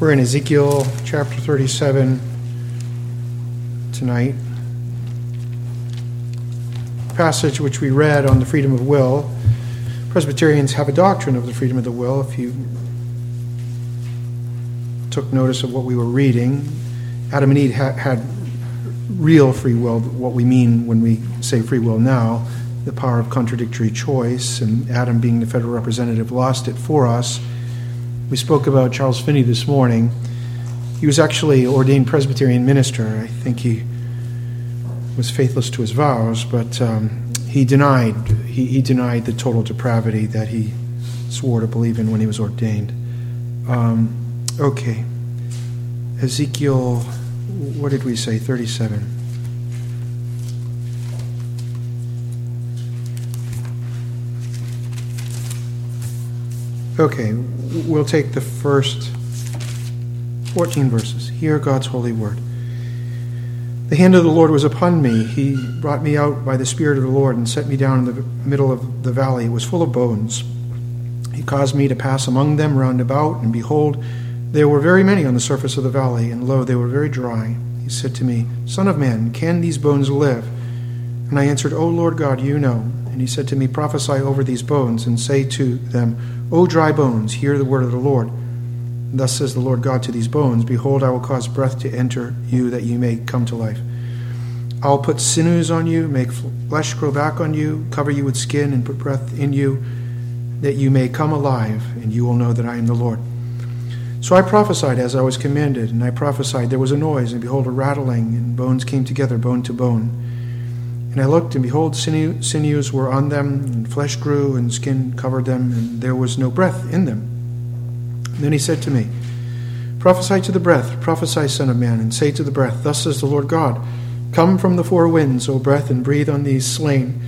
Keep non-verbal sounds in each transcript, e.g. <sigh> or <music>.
We're in Ezekiel chapter 37 tonight. Passage which we read on the freedom of will. Presbyterians have a doctrine of the freedom of the will. If you took notice of what we were reading, Adam and Eve had real free will, what we mean when we say free will now, the power of contradictory choice, and Adam, being the federal representative, lost it for us. We spoke about Charles Finney this morning. He was actually ordained Presbyterian minister. I think he was faithless to his vows, but um, he denied he, he, denied the total depravity that he swore to believe in when he was ordained. Um, okay, Ezekiel, what did we say? Thirty-seven. Okay, we'll take the first 14 verses. Hear God's holy word. The hand of the Lord was upon me. He brought me out by the Spirit of the Lord and set me down in the middle of the valley. It was full of bones. He caused me to pass among them round about, and behold, there were very many on the surface of the valley, and lo, they were very dry. He said to me, Son of man, can these bones live? And I answered, O Lord God, you know. And he said to me, Prophesy over these bones, and say to them, O dry bones, hear the word of the Lord. Thus says the Lord God to these bones Behold, I will cause breath to enter you, that you may come to life. I will put sinews on you, make flesh grow back on you, cover you with skin, and put breath in you, that you may come alive, and you will know that I am the Lord. So I prophesied as I was commanded, and I prophesied. There was a noise, and behold, a rattling, and bones came together, bone to bone. And I looked, and behold, sinew, sinews were on them, and flesh grew, and skin covered them, and there was no breath in them. And then he said to me, Prophesy to the breath, prophesy, Son of Man, and say to the breath, Thus says the Lord God, Come from the four winds, O breath, and breathe on these slain,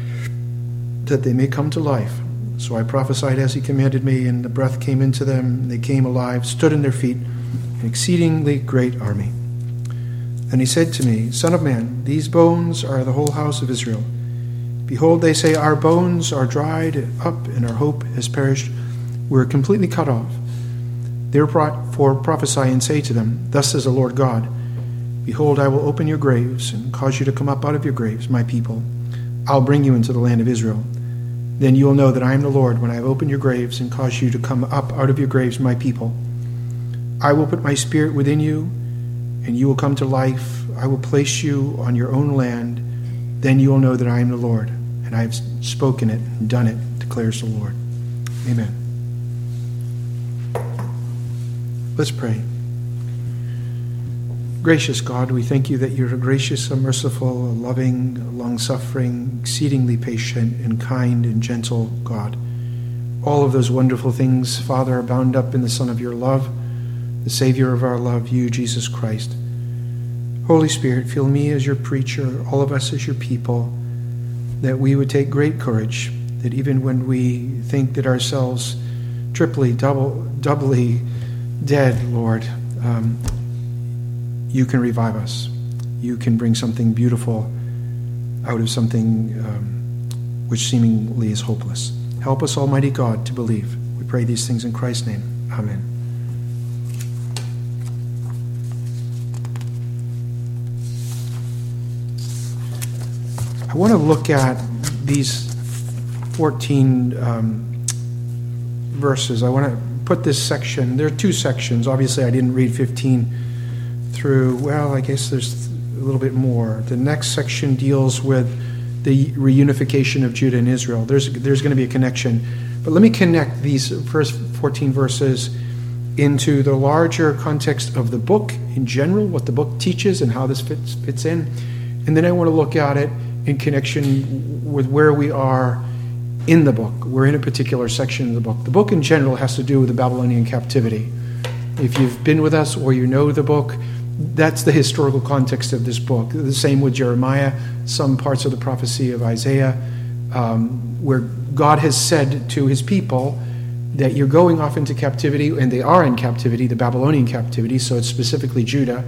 that they may come to life. So I prophesied as he commanded me, and the breath came into them, and they came alive, stood on their feet, an exceedingly great army. And he said to me, Son of man, these bones are the whole house of Israel. Behold, they say, Our bones are dried up, and our hope has perished. We're completely cut off. Therefore prophesy and say to them, Thus says the Lord God Behold, I will open your graves, and cause you to come up out of your graves, my people. I'll bring you into the land of Israel. Then you will know that I am the Lord when I have opened your graves and caused you to come up out of your graves, my people. I will put my spirit within you and you will come to life. I will place you on your own land. Then you will know that I am the Lord, and I have spoken it and done it, declares the Lord. Amen. Let's pray. Gracious God, we thank you that you're a gracious, a merciful, a loving, long suffering, exceedingly patient, and kind and gentle God. All of those wonderful things, Father, are bound up in the Son of your love the Savior of our love, you, Jesus Christ. Holy Spirit, fill me as your preacher, all of us as your people, that we would take great courage, that even when we think that ourselves triply, double, doubly dead, Lord, um, you can revive us. You can bring something beautiful out of something um, which seemingly is hopeless. Help us, Almighty God, to believe. We pray these things in Christ's name. Amen. Want to look at these 14 um, verses. I want to put this section, there are two sections. Obviously, I didn't read 15 through, well, I guess there's a little bit more. The next section deals with the reunification of Judah and Israel. There's, there's going to be a connection. But let me connect these first 14 verses into the larger context of the book in general, what the book teaches and how this fits, fits in. And then I want to look at it in connection with where we are in the book. We're in a particular section of the book. The book in general has to do with the Babylonian captivity. If you've been with us or you know the book, that's the historical context of this book. The same with Jeremiah, some parts of the prophecy of Isaiah, um, where God has said to his people that you're going off into captivity, and they are in captivity, the Babylonian captivity, so it's specifically Judah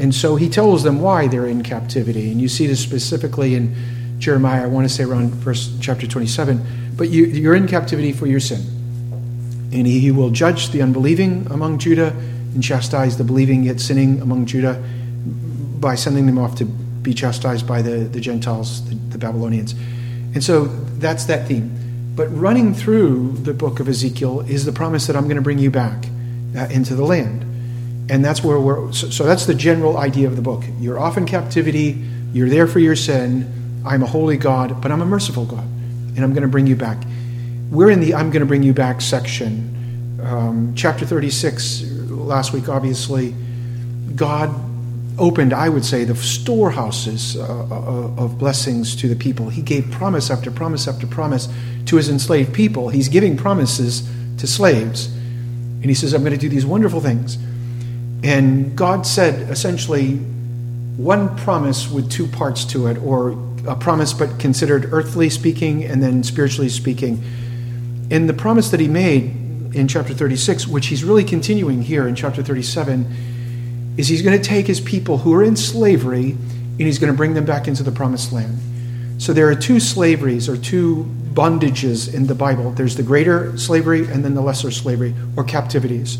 and so he tells them why they're in captivity. And you see this specifically in Jeremiah, I want to say around verse chapter 27. But you, are in captivity for your sin. And he, he will judge the unbelieving among Judah, and chastise the believing yet sinning among Judah by sending them off to be chastised by the, the Gentiles, the, the Babylonians. And so that's that theme. But running through the book of Ezekiel is the promise that I'm going to bring you back uh, into the land. And that's where we're, so, so that's the general idea of the book. You're off in captivity, you're there for your sin. I'm a holy God, but I'm a merciful God, and I'm going to bring you back. We're in the I'm going to bring you back section. Um, chapter 36, last week, obviously, God opened, I would say, the storehouses uh, uh, of blessings to the people. He gave promise after promise after promise to his enslaved people. He's giving promises to slaves. And he says, I'm going to do these wonderful things. And God said essentially one promise with two parts to it, or a promise but considered earthly speaking and then spiritually speaking. And the promise that he made in chapter 36, which he's really continuing here in chapter 37, is he's going to take his people who are in slavery and he's going to bring them back into the promised land. So there are two slaveries or two bondages in the Bible there's the greater slavery and then the lesser slavery or captivities.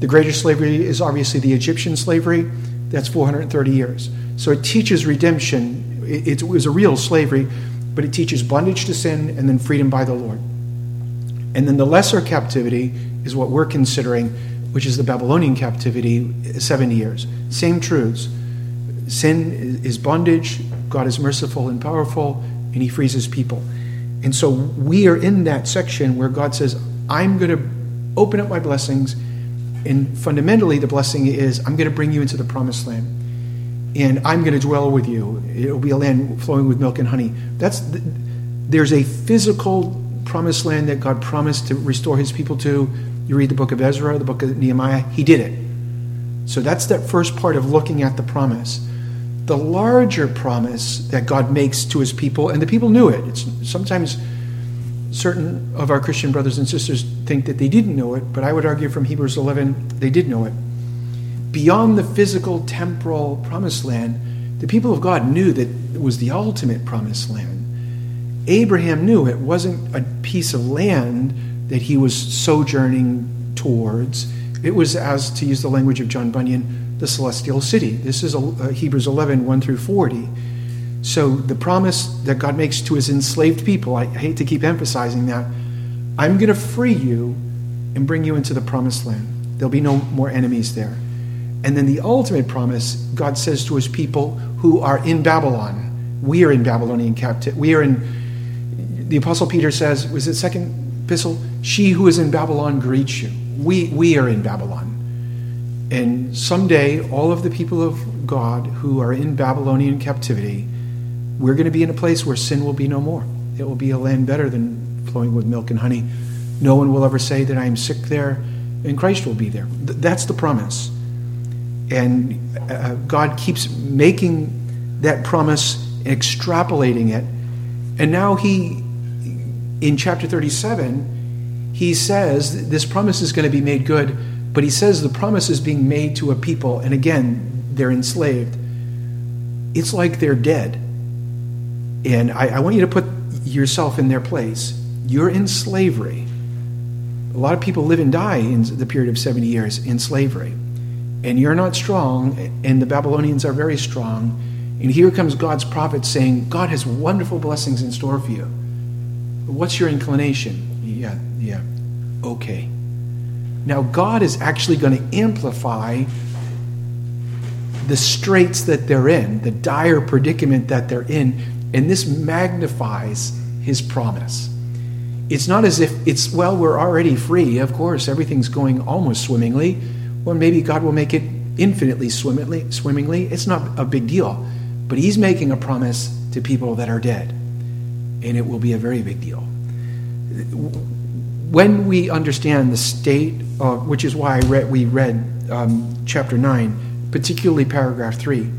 The greater slavery is obviously the Egyptian slavery, that's 430 years. So it teaches redemption. It, it was a real slavery, but it teaches bondage to sin and then freedom by the Lord. And then the lesser captivity is what we're considering, which is the Babylonian captivity, 70 years. Same truths. Sin is bondage, God is merciful and powerful, and He frees His people. And so we are in that section where God says, I'm going to open up my blessings. And fundamentally, the blessing is, I'm going to bring you into the promised land. And I'm going to dwell with you. It'll be a land flowing with milk and honey. That's the, there's a physical promised land that God promised to restore his people to. You read the book of Ezra, the book of Nehemiah, he did it. So that's that first part of looking at the promise. The larger promise that God makes to his people, and the people knew it. It's sometimes certain of our Christian brothers and sisters think that they didn't know it, but I would argue from Hebrews 11 they did know it. Beyond the physical, temporal promised land, the people of God knew that it was the ultimate promised land. Abraham knew it wasn't a piece of land that he was sojourning towards. It was, as to use the language of John Bunyan, the celestial city. This is uh, Hebrews 11, 1 through 40. So the promise that God makes to his enslaved people, I hate to keep emphasizing that, I'm going to free you and bring you into the promised land. There'll be no more enemies there. And then the ultimate promise, God says to his people who are in Babylon, we are in Babylonian captivity. We are in the Apostle Peter says, was it second epistle? She who is in Babylon greets you. We, we are in Babylon. And someday, all of the people of God who are in Babylonian captivity, we're going to be in a place where sin will be no more. It will be a land better than flowing with milk and honey. No one will ever say that I am sick there, and Christ will be there. That's the promise. And uh, God keeps making that promise, extrapolating it. And now He in chapter 37, he says this promise is going to be made good, but he says the promise is being made to a people, and again, they're enslaved. It's like they're dead. And I, I want you to put yourself in their place. You're in slavery. A lot of people live and die in the period of 70 years in slavery. And you're not strong, and the Babylonians are very strong. And here comes God's prophet saying, God has wonderful blessings in store for you. What's your inclination? Yeah, yeah. Okay. Now, God is actually going to amplify the straits that they're in, the dire predicament that they're in, and this magnifies his promise. It's not as if it's, well, we're already free. Of course, everything's going almost swimmingly. Well, maybe God will make it infinitely swimmingly. swimmingly. It's not a big deal. But he's making a promise to people that are dead and it will be a very big deal. When we understand the state, of, which is why read, we read um, chapter 9, particularly paragraph 3,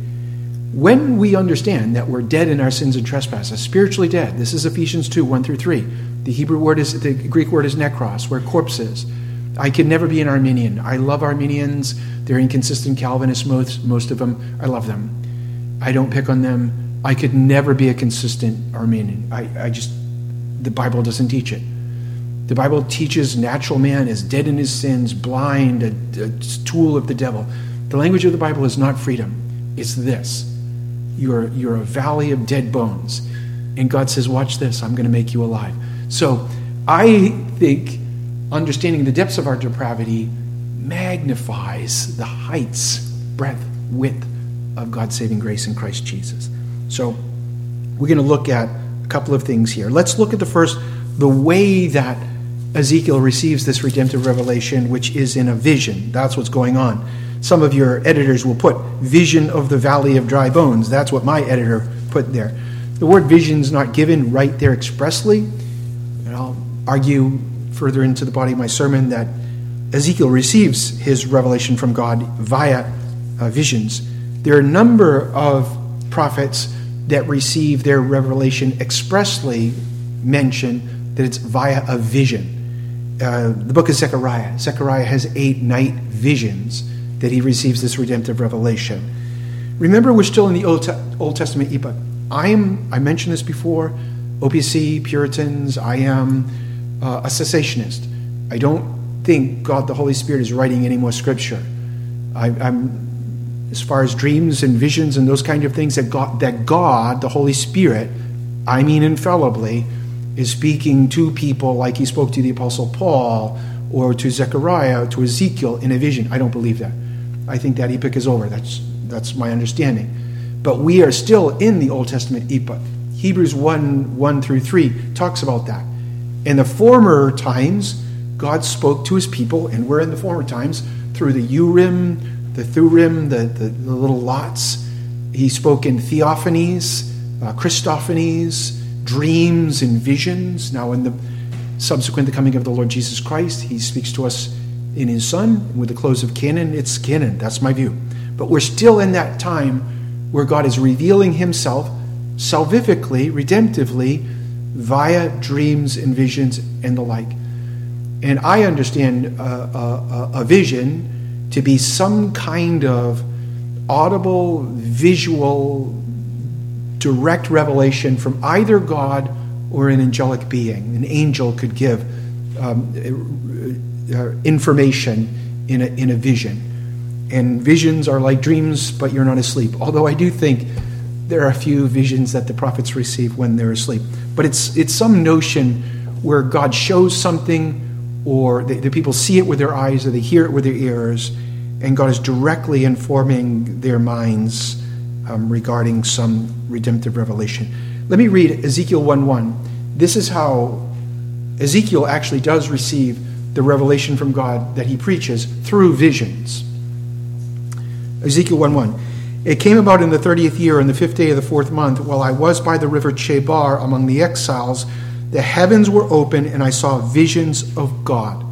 when we understand that we're dead in our sins and trespasses, spiritually dead, this is Ephesians 2 1 through 3. The Hebrew word is, the Greek word is nekros, where corpse is. I can never be an Arminian. I love Arminians. They're inconsistent Calvinists, most, most of them. I love them. I don't pick on them. I could never be a consistent Arminian. I, I just, the Bible doesn't teach it. The Bible teaches natural man is dead in his sins, blind, a, a tool of the devil. The language of the Bible is not freedom, it's this. You're, you're a valley of dead bones. And God says, Watch this, I'm going to make you alive. So I think understanding the depths of our depravity magnifies the heights, breadth, width of God's saving grace in Christ Jesus. So we're going to look at a couple of things here. Let's look at the first, the way that Ezekiel receives this redemptive revelation, which is in a vision. That's what's going on. Some of your editors will put vision of the valley of dry bones. That's what my editor put there. The word vision is not given right there expressly. And I'll argue further into the body of my sermon that Ezekiel receives his revelation from God via uh, visions. There are a number of prophets that receive their revelation expressly mention that it's via a vision. Uh, the book of Zechariah. Zechariah has eight night visions that he receives this redemptive revelation. Remember, we're still in the Old, Old Testament epoch. I am, I mentioned this before, OPC, Puritans, I am uh, a cessationist. I don't think God the Holy Spirit is writing any more scripture. I, am, as far as dreams and visions and those kind of things, that God, that God, the Holy Spirit, I mean infallibly, is speaking to people like he spoke to the Apostle Paul or to Zechariah, or to Ezekiel in a vision. I don't believe that. I think that epoch is over. That's, that's my understanding. But we are still in the Old Testament epoch. Hebrews 1 1 through 3 talks about that. In the former times, God spoke to his people, and we're in the former times, through the Urim, the Thummim, the, the, the little lots. He spoke in theophanies, uh, Christophanies, dreams and visions. Now, in the subsequent the coming of the Lord Jesus Christ, he speaks to us in his Son. With the close of canon, it's canon. That's my view. But we're still in that time where God is revealing himself salvifically, redemptively, via dreams and visions and the like. And I understand a, a, a vision to be some kind of audible, visual, direct revelation from either God or an angelic being. An angel could give um, uh, information in a, in a vision. And visions are like dreams, but you're not asleep. Although I do think there are a few visions that the prophets receive when they're asleep. But it's, it's some notion where God shows something, or the, the people see it with their eyes, or they hear it with their ears, and God is directly informing their minds um, regarding some redemptive revelation. Let me read Ezekiel 1 1. This is how Ezekiel actually does receive the revelation from God that he preaches through visions. Ezekiel 1 1. It came about in the thirtieth year, in the fifth day of the fourth month, while I was by the river Chebar among the exiles, the heavens were open, and I saw visions of God.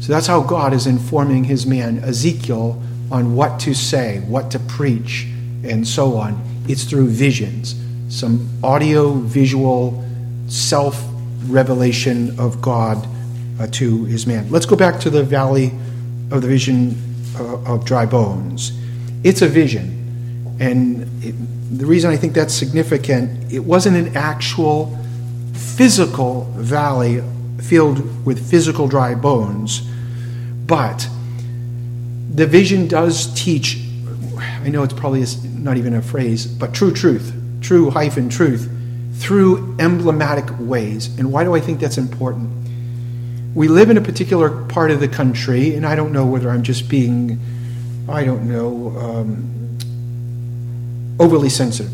So that's how God is informing his man, Ezekiel, on what to say, what to preach, and so on. It's through visions some audio visual self revelation of God uh, to his man. Let's go back to the valley of the vision uh, of dry bones. It's a vision. And it, the reason I think that's significant, it wasn't an actual physical valley filled with physical dry bones, but the vision does teach. I know it's probably not even a phrase, but true truth true hyphen truth through emblematic ways. And why do I think that's important? We live in a particular part of the country, and I don't know whether I'm just being, I don't know, um, overly sensitive.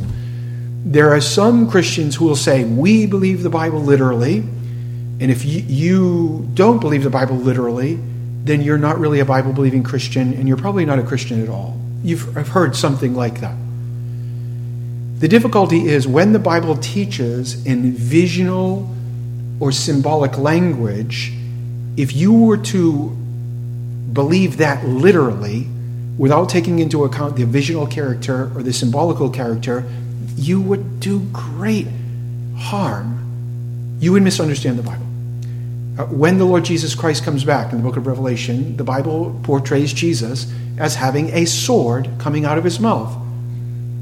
There are some Christians who will say, We believe the Bible literally, and if you, you don't believe the Bible literally, then you're not really a Bible believing Christian, and you're probably not a Christian at all. You've I've heard something like that. The difficulty is when the Bible teaches in visional or symbolic language, if you were to believe that literally, without taking into account the visional character or the symbolical character, you would do great harm. You would misunderstand the Bible. Uh, when the Lord Jesus Christ comes back in the book of Revelation, the Bible portrays Jesus as having a sword coming out of his mouth.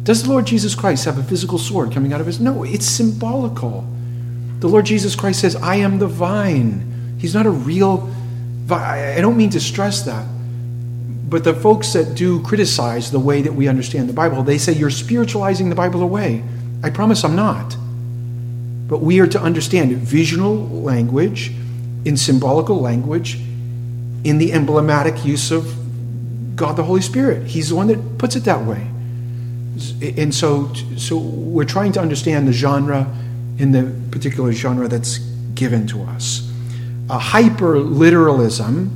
Does the Lord Jesus Christ have a physical sword coming out of his? No, it's symbolical. The Lord Jesus Christ says, I am the vine. He's not a real. I don't mean to stress that. But the folks that do criticize the way that we understand the Bible, they say you're spiritualizing the Bible away. I promise I'm not. But we are to understand visual language, in symbolical language, in the emblematic use of God the Holy Spirit. He's the one that puts it that way. And so, so we're trying to understand the genre in the particular genre that's given to us. A hyper literalism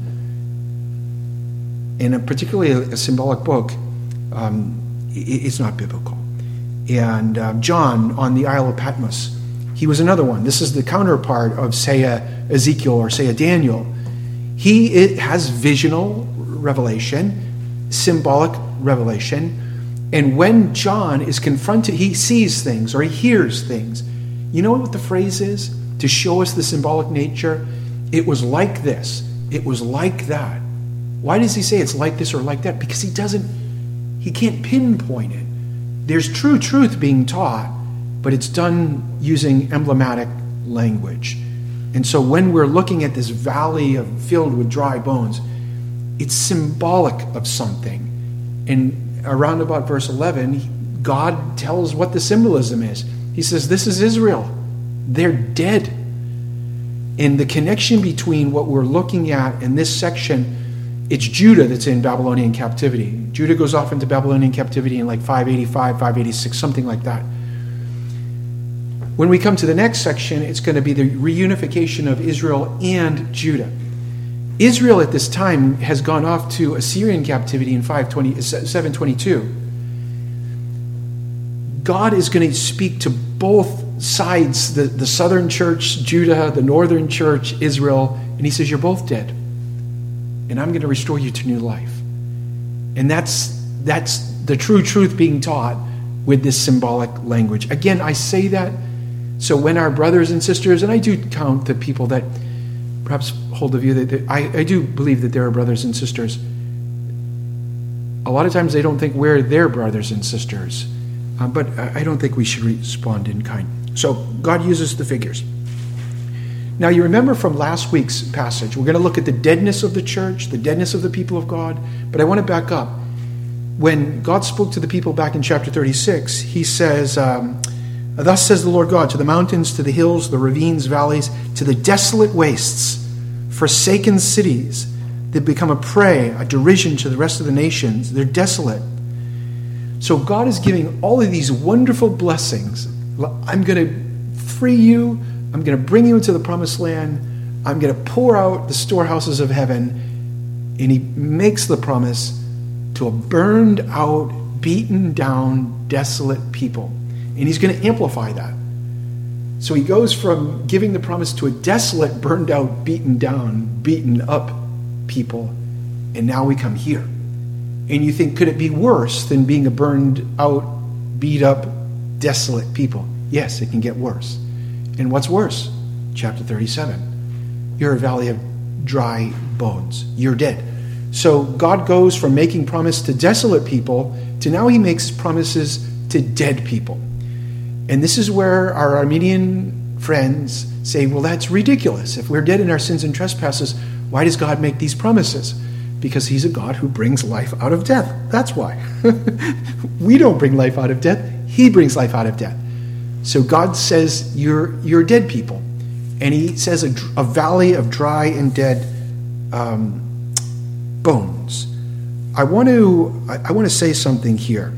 in a particularly a, symbolic book um, is not biblical. And uh, John on the Isle of Patmos, he was another one. This is the counterpart of, say, a Ezekiel or, say, a Daniel. He has visional revelation, symbolic revelation. And when John is confronted, he sees things or he hears things. You know what the phrase is? To show us the symbolic nature? It was like this, it was like that. Why does he say it's like this or like that? Because he doesn't, he can't pinpoint it. There's true truth being taught, but it's done using emblematic language. And so when we're looking at this valley of, filled with dry bones, it's symbolic of something. And around about verse 11, God tells what the symbolism is. He says, This is Israel. They're dead. And the connection between what we're looking at in this section, it's Judah that's in Babylonian captivity. Judah goes off into Babylonian captivity in like 585, 586, something like that. When we come to the next section, it's going to be the reunification of Israel and Judah. Israel at this time has gone off to Assyrian captivity in 520, 722. God is going to speak to both sides the, the southern church, Judah, the northern church, Israel, and he says, You're both dead. And I'm going to restore you to new life. And that's, that's the true truth being taught with this symbolic language. Again, I say that so when our brothers and sisters, and I do count the people that perhaps hold the view that, that I, I do believe that there are brothers and sisters. A lot of times they don't think we're their brothers and sisters, uh, but I don't think we should respond in kind. So God uses the figures. Now, you remember from last week's passage, we're going to look at the deadness of the church, the deadness of the people of God, but I want to back up. When God spoke to the people back in chapter 36, he says, um, Thus says the Lord God to the mountains, to the hills, the ravines, valleys, to the desolate wastes, forsaken cities that become a prey, a derision to the rest of the nations. They're desolate. So God is giving all of these wonderful blessings. I'm going to free you. I'm going to bring you into the promised land. I'm going to pour out the storehouses of heaven. And he makes the promise to a burned out, beaten down, desolate people. And he's going to amplify that. So he goes from giving the promise to a desolate, burned out, beaten down, beaten up people, and now we come here. And you think, could it be worse than being a burned out, beat up, desolate people? Yes, it can get worse. And what's worse? Chapter 37. You're a valley of dry bones. You're dead. So God goes from making promise to desolate people to now he makes promises to dead people. And this is where our Arminian friends say, well, that's ridiculous. If we're dead in our sins and trespasses, why does God make these promises? Because he's a God who brings life out of death. That's why. <laughs> we don't bring life out of death, he brings life out of death. So God says, You're, you're dead people. And he says, A, a valley of dry and dead um, bones. I want, to, I, I want to say something here.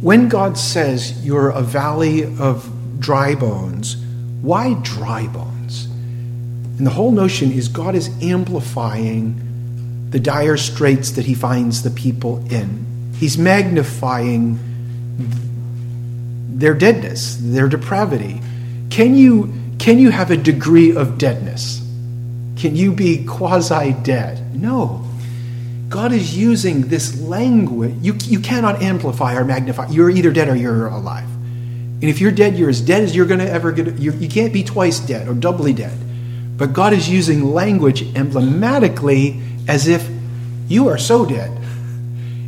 When God says you're a valley of dry bones, why dry bones? And the whole notion is God is amplifying the dire straits that he finds the people in. He's magnifying their deadness, their depravity. Can you, can you have a degree of deadness? Can you be quasi dead? No. God is using this language. You, you cannot amplify or magnify. You're either dead or you're alive. And if you're dead, you're as dead as you're going to ever get. You, you can't be twice dead or doubly dead. But God is using language emblematically as if you are so dead.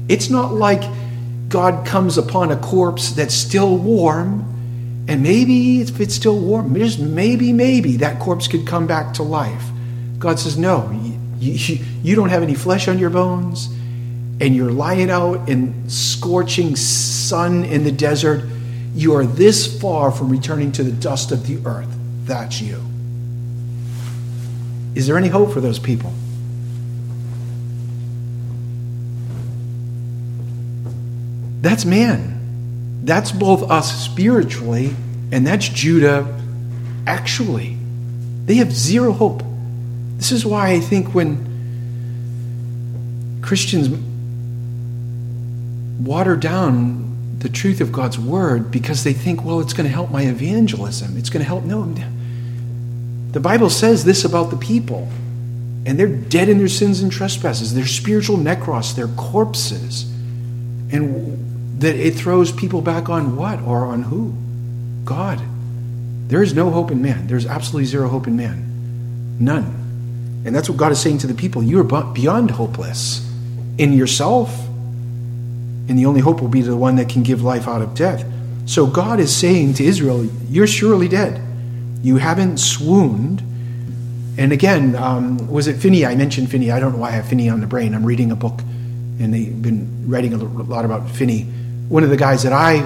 It's not like God comes upon a corpse that's still warm And maybe if it's still warm, just maybe, maybe that corpse could come back to life. God says, No, you, you, you don't have any flesh on your bones, and you're lying out in scorching sun in the desert. You are this far from returning to the dust of the earth. That's you. Is there any hope for those people? That's man. That's both us spiritually and that's Judah actually. They have zero hope. This is why I think when Christians water down the truth of God's word because they think, well, it's going to help my evangelism. It's going to help. No. The Bible says this about the people, and they're dead in their sins and trespasses. They're spiritual nekros, they're corpses. And that it throws people back on what or on who? God. There is no hope in man. There's absolutely zero hope in man. None. And that's what God is saying to the people. You are beyond hopeless in yourself. And the only hope will be the one that can give life out of death. So God is saying to Israel, You're surely dead. You haven't swooned. And again, um, was it Finney? I mentioned Finney. I don't know why I have Finney on the brain. I'm reading a book, and they've been writing a lot about Finney one of the guys that I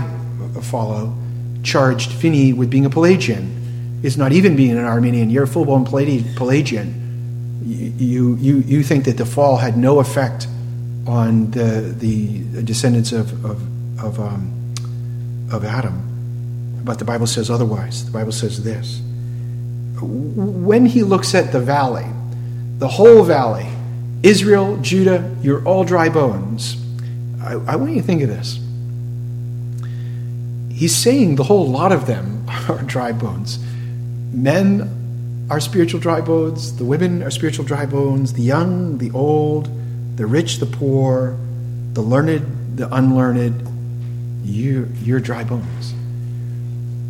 follow charged Finney with being a Pelagian. It's not even being an Arminian. You're a full blown Pelagian. You, you, you think that the fall had no effect on the, the descendants of, of, of, um, of Adam. But the Bible says otherwise. The Bible says this. When he looks at the valley, the whole valley, Israel, Judah, you're all dry bones. I, I want you to think of this he's saying the whole lot of them <laughs> are dry bones. Men are spiritual dry bones, the women are spiritual dry bones, the young, the old, the rich, the poor, the learned, the unlearned. You, you're dry bones.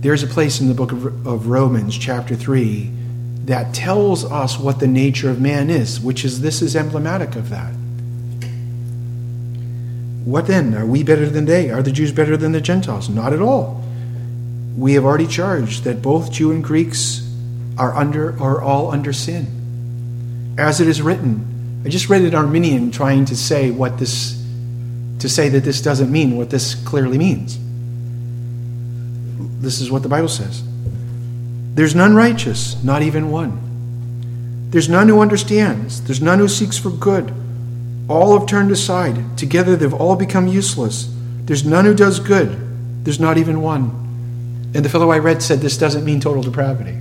There's a place in the book of, of Romans, chapter 3, that tells us what the nature of man is, which is this is emblematic of that. What then? Are we better than they? Are the Jews better than the Gentiles? Not at all. We have already charged that both Jew and Greeks are under are all under sin. As it is written. I just read it Arminian trying to say what this to say that this doesn't mean what this clearly means. This is what the Bible says. There's none righteous, not even one. There's none who understands. There's none who seeks for good. All have turned aside. Together they've all become useless. There's none who does good. There's not even one. And the fellow I read said this doesn't mean total depravity.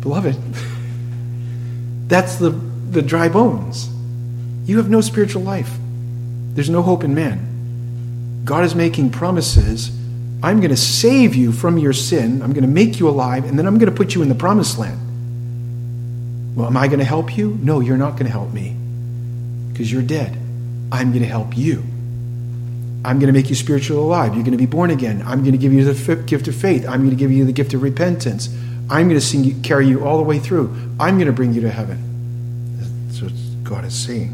Beloved, <laughs> that's the, the dry bones. You have no spiritual life. There's no hope in man. God is making promises. I'm going to save you from your sin. I'm going to make you alive, and then I'm going to put you in the promised land. Well, am I going to help you? No, you're not going to help me because you're dead. I'm going to help you. I'm going to make you spiritually alive. You're going to be born again. I'm going to give you the gift of faith. I'm going to give you the gift of repentance. I'm going to sing you, carry you all the way through. I'm going to bring you to heaven. That's what God is saying.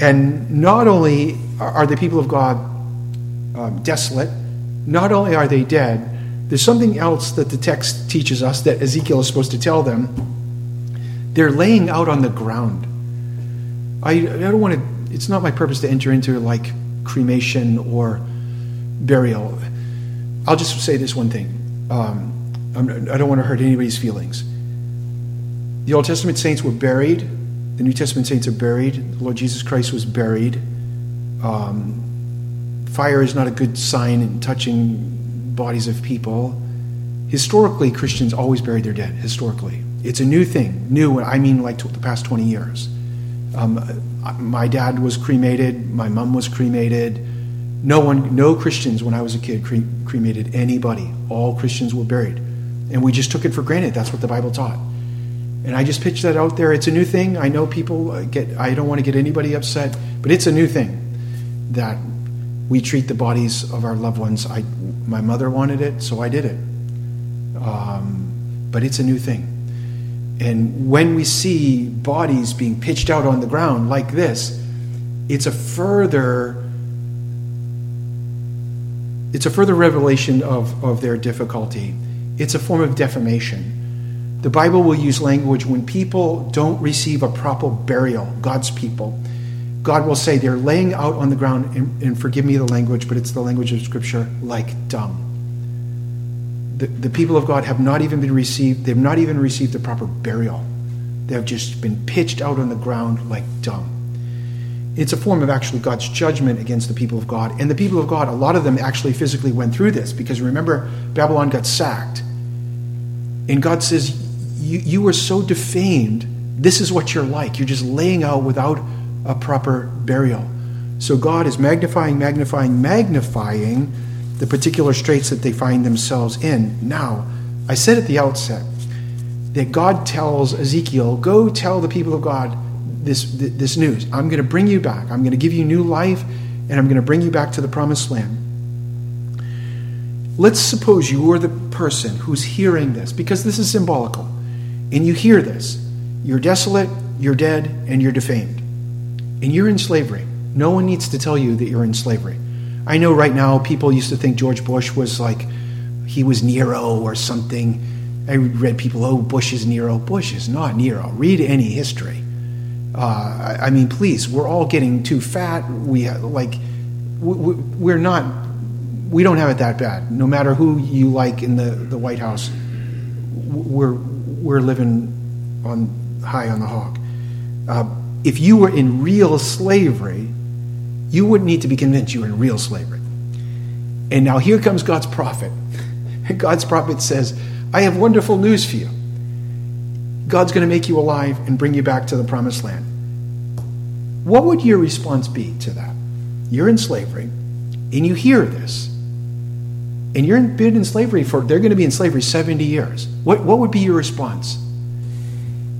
And not only are the people of God um, desolate, not only are they dead, there's something else that the text teaches us that Ezekiel is supposed to tell them. They're laying out on the ground. I, I don't want to, it's not my purpose to enter into like cremation or burial. I'll just say this one thing. Um, I don't want to hurt anybody's feelings. The Old Testament saints were buried. The New Testament saints are buried. The Lord Jesus Christ was buried. Um, fire is not a good sign in touching bodies of people. Historically, Christians always buried their dead. Historically, it's a new thing. New, I mean, like the past twenty years. Um, my dad was cremated. My mom was cremated. No one, no Christians when I was a kid cre- cremated anybody. All Christians were buried, and we just took it for granted. That's what the Bible taught. And I just pitched that out there. It's a new thing. I know people uh, get. I don't want to get anybody upset, but it's a new thing that we treat the bodies of our loved ones. I, my mother wanted it, so I did it. Um, but it's a new thing. And when we see bodies being pitched out on the ground like this, it's a further it's a further revelation of, of their difficulty. It's a form of defamation. The Bible will use language when people don't receive a proper burial, God's people. God will say they're laying out on the ground, and, and forgive me the language, but it's the language of Scripture, like dung. The, the people of God have not even been received, they've not even received the proper burial. They have just been pitched out on the ground like dung. It's a form of actually God's judgment against the people of God. And the people of God, a lot of them actually physically went through this because remember, Babylon got sacked. And God says, You, you were so defamed. This is what you're like. You're just laying out without a proper burial. So God is magnifying, magnifying, magnifying the particular straits that they find themselves in. Now, I said at the outset that God tells Ezekiel, Go tell the people of God this, this news. I'm going to bring you back. I'm going to give you new life, and I'm going to bring you back to the promised land. Let's suppose you are the person who's hearing this, because this is symbolical, and you hear this. You're desolate, you're dead, and you're defamed. And you're in slavery. No one needs to tell you that you're in slavery. I know right now people used to think George Bush was like, he was Nero or something. I read people, oh, Bush is Nero. Bush is not Nero. Read any history. Uh, I mean, please, we're all getting too fat. We like, we're not, we don't have it that bad. No matter who you like in the, the White House, we're, we're living on high on the hog. Uh, if you were in real slavery, you wouldn't need to be convinced you were in real slavery. And now here comes God's prophet. <laughs> God's prophet says, I have wonderful news for you. God's going to make you alive and bring you back to the promised land. What would your response be to that? You're in slavery, and you hear this, and you're been in slavery for, they're going to be in slavery 70 years. What, what would be your response?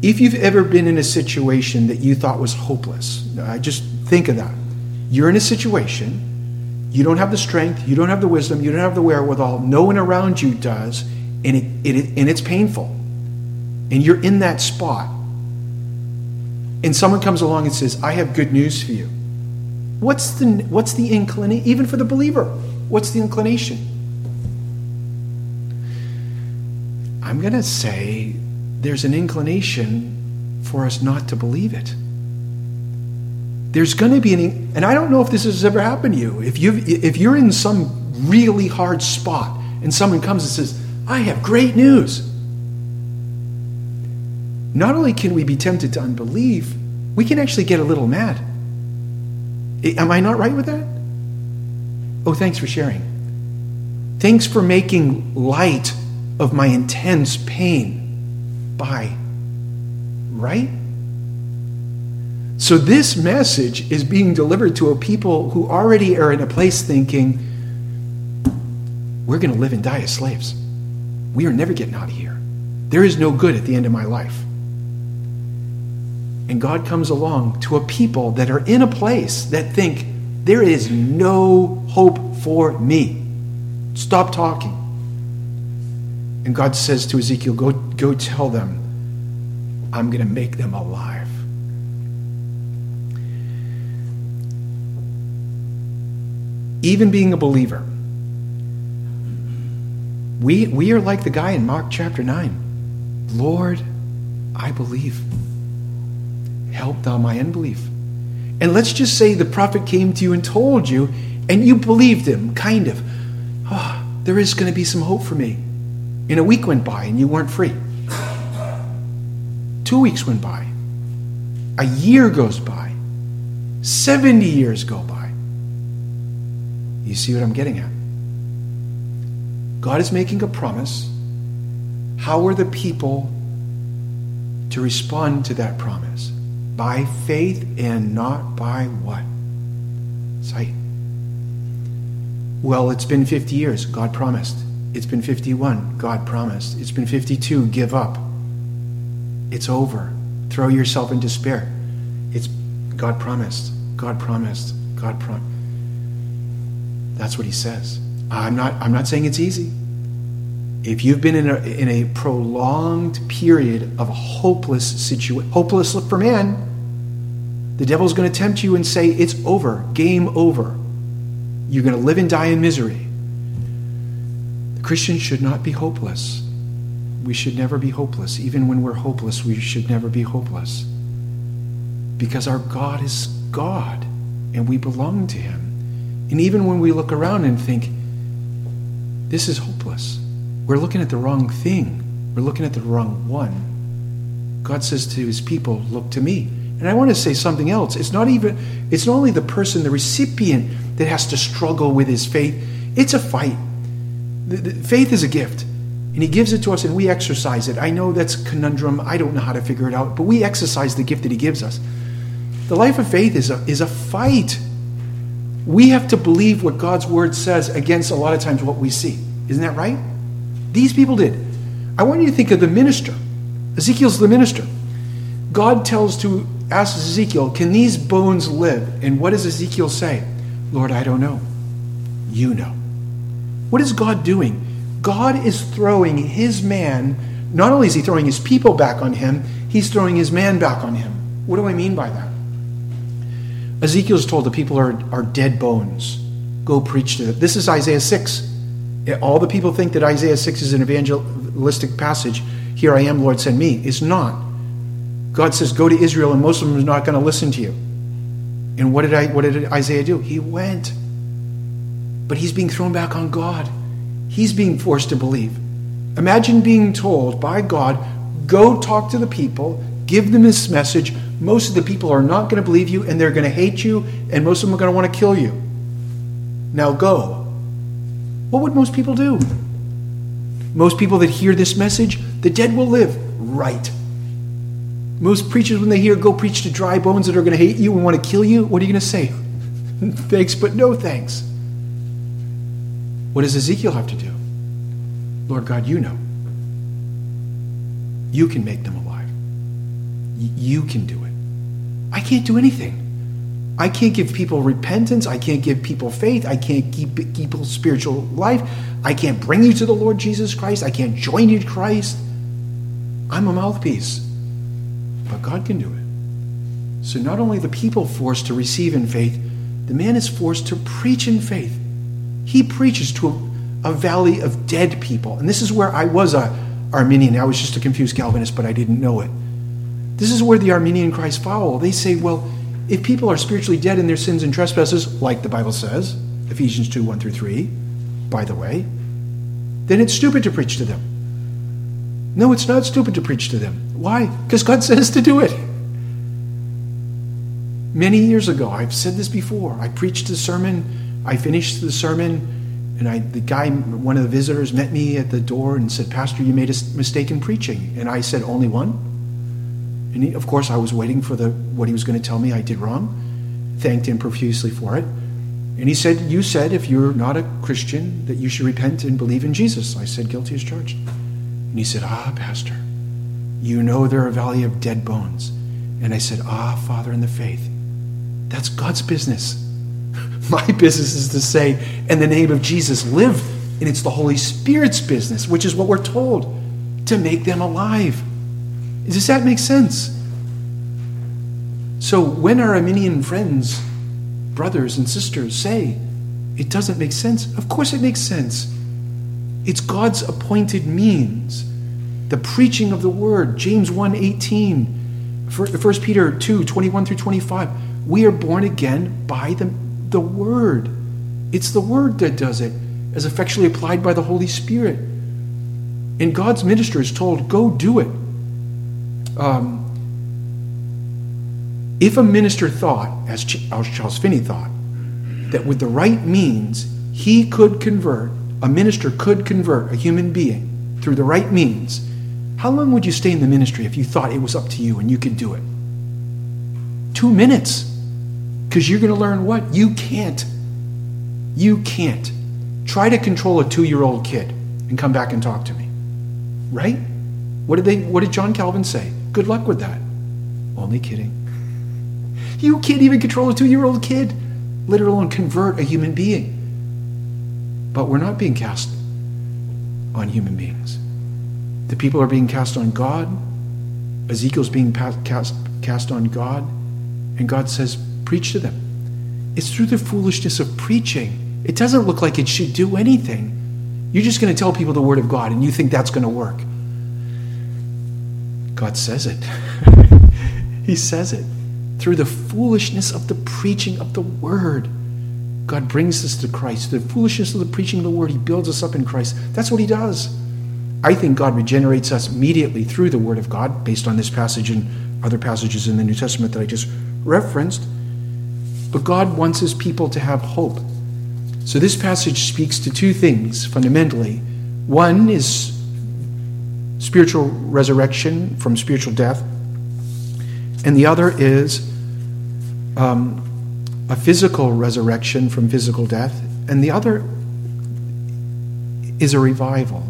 If you've ever been in a situation that you thought was hopeless, I just think of that. You're in a situation, you don't have the strength, you don't have the wisdom, you don't have the wherewithal, no one around you does, and, it, it, and it's painful and you're in that spot, and someone comes along and says, I have good news for you. What's the, what's the inclination, even for the believer? What's the inclination? I'm going to say there's an inclination for us not to believe it. There's going to be an, and I don't know if this has ever happened to you. If, you if you're in some really hard spot and someone comes and says, I have great news not only can we be tempted to unbelief, we can actually get a little mad. Am I not right with that? Oh, thanks for sharing. Thanks for making light of my intense pain. Bye. Right? So, this message is being delivered to a people who already are in a place thinking, we're going to live and die as slaves. We are never getting out of here. There is no good at the end of my life. And God comes along to a people that are in a place that think, there is no hope for me. Stop talking. And God says to Ezekiel, go, go tell them, I'm going to make them alive. Even being a believer, we, we are like the guy in Mark chapter 9. Lord, I believe help thou my unbelief. And let's just say the prophet came to you and told you, and you believed him, kind of. Oh, there is going to be some hope for me. And a week went by and you weren't free. Two weeks went by. A year goes by. 70 years go by. You see what I'm getting at? God is making a promise. How are the people to respond to that promise? by faith and not by what? Sight. Well, it's been 50 years. God promised. It's been 51. God promised. It's been 52. Give up. It's over. Throw yourself in despair. It's God promised. God promised. God promised. That's what he says. I'm not, I'm not saying it's easy. If you've been in a, in a prolonged period of a hopeless situation, hopeless look for man, the devil's going to tempt you and say, It's over, game over. You're going to live and die in misery. The Christian should not be hopeless. We should never be hopeless. Even when we're hopeless, we should never be hopeless. Because our God is God and we belong to Him. And even when we look around and think, this is hopeless, we're looking at the wrong thing, we're looking at the wrong one. God says to His people, Look to me. And I want to say something else. It's not even, it's not only the person, the recipient, that has to struggle with his faith, it's a fight. The, the, faith is a gift, and He gives it to us, and we exercise it. I know that's conundrum. I don't know how to figure it out, but we exercise the gift that He gives us. The life of faith is a, is a fight. We have to believe what God's word says against a lot of times what we see. Isn't that right? These people did. I want you to think of the minister. Ezekiel's the minister. God tells to ask Ezekiel, Can these bones live? And what does Ezekiel say? Lord, I don't know. You know. What is God doing? God is throwing his man, not only is he throwing his people back on him, he's throwing his man back on him. What do I mean by that? Ezekiel's told the people are, are dead bones. Go preach to them. This is Isaiah 6. Eh, all the people think that Isaiah 6 is an evangelistic passage. Here I am, Lord, send me. It's not. God says, Go to Israel, and most of them are not going to listen to you. And what did, I, what did Isaiah do? He went. But he's being thrown back on God. He's being forced to believe. Imagine being told by God, Go talk to the people, give them this message. Most of the people are not going to believe you, and they're going to hate you, and most of them are going to want to kill you. Now go. What would most people do? Most people that hear this message, the dead will live. Right. Most preachers, when they hear go preach to dry bones that are going to hate you and want to kill you, what are you going to say? <laughs> thanks, but no thanks. What does Ezekiel have to do? Lord God, you know. You can make them alive. You can do it. I can't do anything. I can't give people repentance. I can't give people faith. I can't keep people spiritual life. I can't bring you to the Lord Jesus Christ. I can't join you to Christ. I'm a mouthpiece. But God can do it. So not only the people forced to receive in faith, the man is forced to preach in faith. He preaches to a, a valley of dead people. And this is where I was a Arminian. I was just a confused Calvinist, but I didn't know it. This is where the Arminian cries foul. They say, well, if people are spiritually dead in their sins and trespasses, like the Bible says, Ephesians 2 1 through 3, by the way, then it's stupid to preach to them. No, it's not stupid to preach to them. Why? Because God <laughs> says to do it. Many years ago, I've said this before. I preached a sermon, I finished the sermon, and I, the guy, one of the visitors, met me at the door and said, Pastor, you made a mistake in preaching. And I said, Only one? And he, of course, I was waiting for the, what he was going to tell me I did wrong. Thanked him profusely for it. And he said, You said if you're not a Christian that you should repent and believe in Jesus. I said, Guilty as charged. And he said, Ah, Pastor, you know they're a valley of dead bones. And I said, Ah, Father in the faith, that's God's business. <laughs> My business is to say, in the name of Jesus, live. And it's the Holy Spirit's business, which is what we're told to make them alive. Does that make sense? So when our Arminian friends, brothers and sisters say it doesn't make sense, of course it makes sense. It's God's appointed means. The preaching of the word, James 1 18, 1 Peter 2 21 through 25. We are born again by the, the word. It's the word that does it, as effectually applied by the Holy Spirit. And God's minister is told, go do it um, if a minister thought, as Charles Finney thought, that with the right means he could convert, a minister could convert a human being through the right means, how long would you stay in the ministry if you thought it was up to you and you could do it? Two minutes. Because you're going to learn what? You can't. You can't. Try to control a two year old kid and come back and talk to me. Right? What did, they, what did John Calvin say? Good luck with that. Only kidding. You can't even control a two year old kid, let alone convert a human being. But we're not being cast on human beings. The people are being cast on God. Ezekiel's being cast, cast on God. And God says, Preach to them. It's through the foolishness of preaching. It doesn't look like it should do anything. You're just going to tell people the Word of God and you think that's going to work. God says it. <laughs> he says it. Through the foolishness of the preaching of the Word, God brings us to Christ. The foolishness of the preaching of the Word, He builds us up in Christ. That's what He does. I think God regenerates us immediately through the Word of God, based on this passage and other passages in the New Testament that I just referenced. But God wants His people to have hope. So this passage speaks to two things fundamentally. One is spiritual resurrection from spiritual death, and the other is um, a physical resurrection from physical death, and the other is a revival.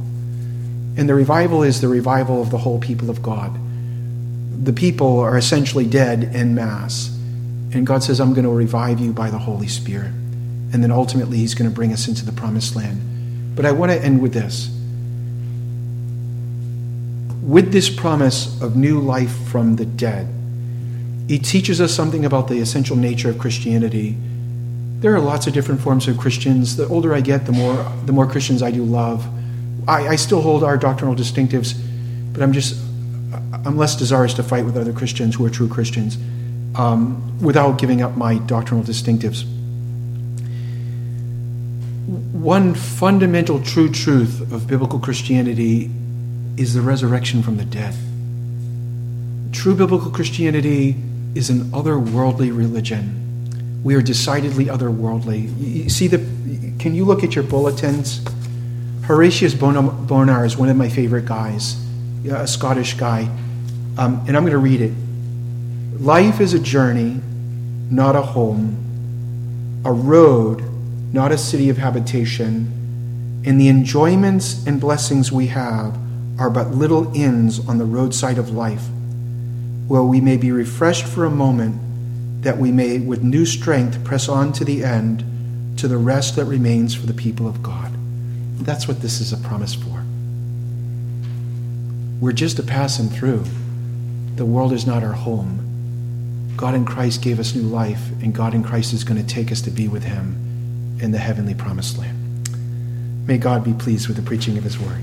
And the revival is the revival of the whole people of God. The people are essentially dead en masse. And God says, I'm going to revive you by the Holy Spirit. And then ultimately, He's going to bring us into the promised land. But I want to end with this. With this promise of new life from the dead, He teaches us something about the essential nature of Christianity. There are lots of different forms of Christians. The older I get, the more, the more Christians I do love. I, I still hold our doctrinal distinctives, but I'm just I'm less desirous to fight with other Christians who are true Christians um, without giving up my doctrinal distinctives. One fundamental true truth of biblical Christianity is the resurrection from the dead. True biblical Christianity is an otherworldly religion. We are decidedly otherworldly. You see the can you look at your bulletins? Horatius Bonar is one of my favorite guys, a Scottish guy. Um, and I'm going to read it. Life is a journey, not a home, a road, not a city of habitation, and the enjoyments and blessings we have are but little inns on the roadside of life, where we may be refreshed for a moment, that we may with new strength press on to the end, to the rest that remains for the people of God. That's what this is a promise for. We're just a passing through. The world is not our home. God in Christ gave us new life, and God in Christ is going to take us to be with Him in the heavenly promised land. May God be pleased with the preaching of His word.